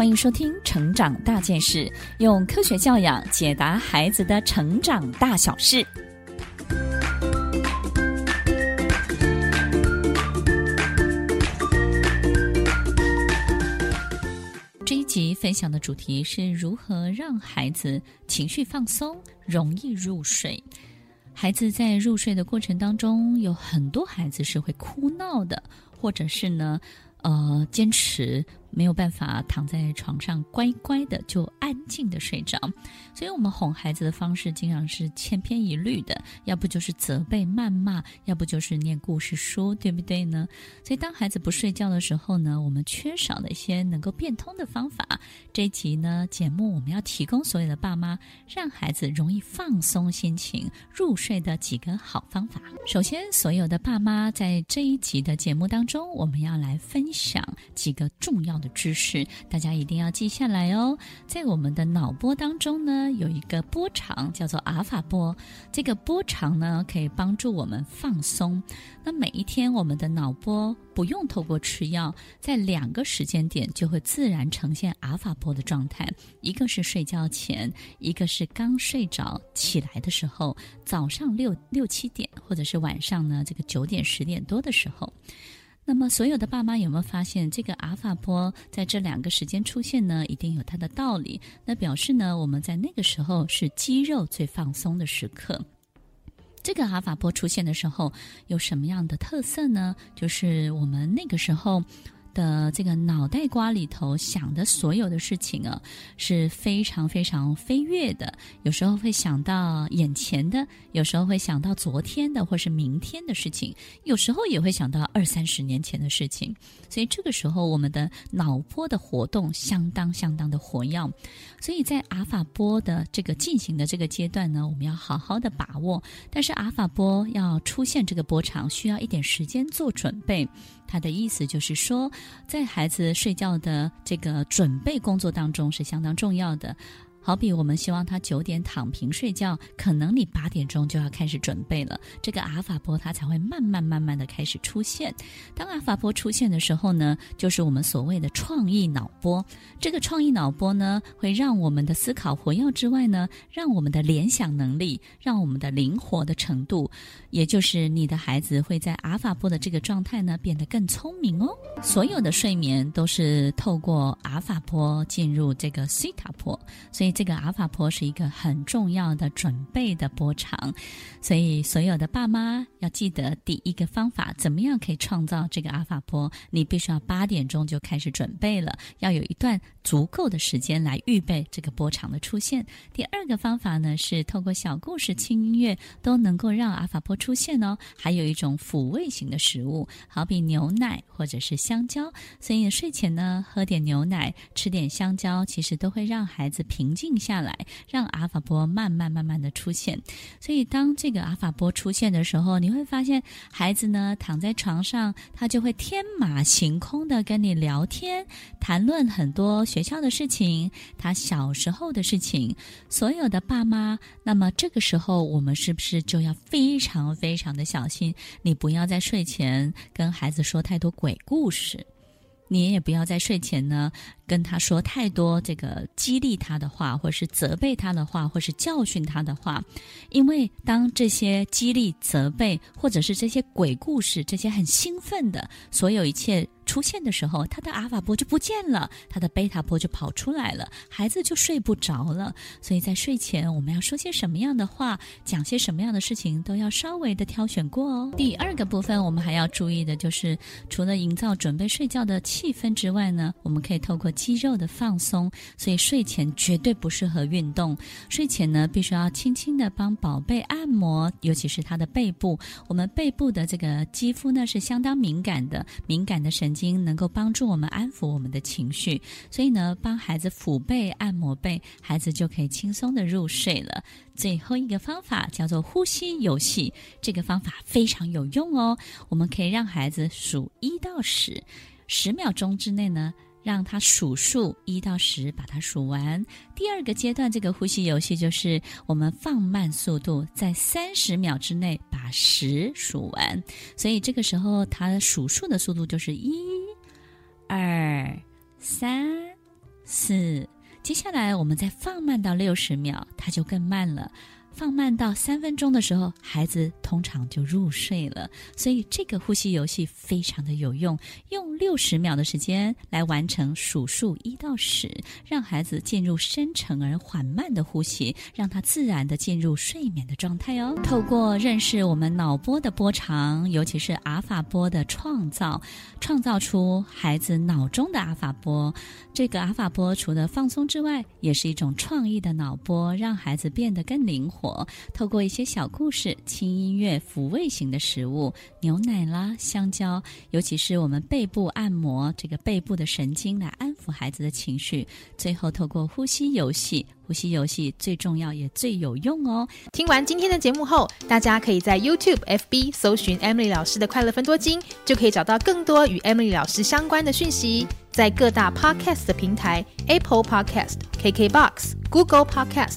欢迎收听《成长大件事》，用科学教养解答孩子的成长大小事。这一集分享的主题是如何让孩子情绪放松，容易入睡。孩子在入睡的过程当中，有很多孩子是会哭闹的，或者是呢，呃，坚持。没有办法躺在床上乖乖的就安静的睡着，所以我们哄孩子的方式经常是千篇一律的，要不就是责备、谩骂，要不就是念故事书，对不对呢？所以当孩子不睡觉的时候呢，我们缺少了一些能够变通的方法。这一集呢，节目我们要提供所有的爸妈，让孩子容易放松心情、入睡的几个好方法。首先，所有的爸妈在这一集的节目当中，我们要来分享几个重要的知识，大家一定要记下来哦。在我们的脑波当中呢，有一个波长叫做阿尔法波，这个波长呢可以帮助我们放松。那每一天，我们的脑波不用透过吃药，在两个时间点就会自然呈现阿尔法波的状态，一个是睡觉前，一个是刚睡着起来的时候，早上六六七点，或者是晚上呢这个九点十点多的时候。那么，所有的爸妈有没有发现，这个阿尔法波在这两个时间出现呢？一定有它的道理。那表示呢，我们在那个时候是肌肉最放松的时刻。这个阿尔法波出现的时候有什么样的特色呢？就是我们那个时候。的这个脑袋瓜里头想的所有的事情啊，是非常非常飞跃的。有时候会想到眼前的，有时候会想到昨天的或是明天的事情，有时候也会想到二三十年前的事情。所以这个时候，我们的脑波的活动相当相当的活跃。所以在阿尔法波的这个进行的这个阶段呢，我们要好好的把握。但是阿尔法波要出现这个波长，需要一点时间做准备。他的意思就是说，在孩子睡觉的这个准备工作当中是相当重要的。好比我们希望他九点躺平睡觉，可能你八点钟就要开始准备了，这个阿法波它才会慢慢慢慢的开始出现。当阿法波出现的时候呢，就是我们所谓的创意脑波。这个创意脑波呢，会让我们的思考活跃之外呢，让我们的联想能力，让我们的灵活的程度，也就是你的孩子会在阿法波的这个状态呢，变得更聪明哦。所有的睡眠都是透过阿法波进入这个西塔波，所以。这个阿法波是一个很重要的准备的波长，所以所有的爸妈要记得第一个方法，怎么样可以创造这个阿法波？你必须要八点钟就开始准备了，要有一段足够的时间来预备这个波长的出现。第二个方法呢，是透过小故事、轻音乐都能够让阿法波出现哦。还有一种抚慰型的食物，好比牛奶或者是香蕉，所以睡前呢，喝点牛奶，吃点香蕉，其实都会让孩子平静静。下来，让阿法波慢慢慢慢的出现。所以，当这个阿法波出现的时候，你会发现孩子呢躺在床上，他就会天马行空的跟你聊天，谈论很多学校的事情，他小时候的事情。所有的爸妈，那么这个时候我们是不是就要非常非常的小心？你不要在睡前跟孩子说太多鬼故事，你也不要在睡前呢。跟他说太多这个激励他的话，或是责备他的话，或是教训他的话，因为当这些激励、责备，或者是这些鬼故事、这些很兴奋的所有一切出现的时候，他的阿尔法波就不见了，他的贝塔波就跑出来了，孩子就睡不着了。所以在睡前，我们要说些什么样的话，讲些什么样的事情，都要稍微的挑选过哦。第二个部分，我们还要注意的就是，除了营造准备睡觉的气氛之外呢，我们可以透过肌肉的放松，所以睡前绝对不适合运动。睡前呢，必须要轻轻的帮宝贝按摩，尤其是他的背部。我们背部的这个肌肤呢，是相当敏感的，敏感的神经经能够帮助我们安抚我们的情绪。所以呢，帮孩子抚背、按摩背，孩子就可以轻松的入睡了。最后一个方法叫做呼吸游戏，这个方法非常有用哦。我们可以让孩子数一到十，十秒钟之内呢。让他数数一到十，把它数完。第二个阶段，这个呼吸游戏就是我们放慢速度，在三十秒之内把十数完。所以这个时候，他数数的速度就是一、二、三、四。接下来我们再放慢到六十秒，它就更慢了。放慢到三分钟的时候，孩子通常就入睡了。所以这个呼吸游戏非常的有用，用六十秒的时间来完成数数一到十，让孩子进入深沉而缓慢的呼吸，让他自然的进入睡眠的状态哦。透过认识我们脑波的波长，尤其是阿尔法波的创造，创造出孩子脑中的阿尔法波。这个阿尔法波除了放松之外，也是一种创意的脑波，让孩子变得更灵活透过一些小故事、轻音乐、抚慰型的食物，牛奶啦、香蕉，尤其是我们背部按摩这个背部的神经来安抚孩子的情绪。最后，透过呼吸游戏，呼吸游戏最重要也最有用哦。听完今天的节目后，大家可以在 YouTube、FB 搜寻 Emily 老师的快乐分多金，就可以找到更多与 Emily 老师相关的讯息。在各大 Podcast 的平台，Apple Podcast、KKBox、Google Podcast、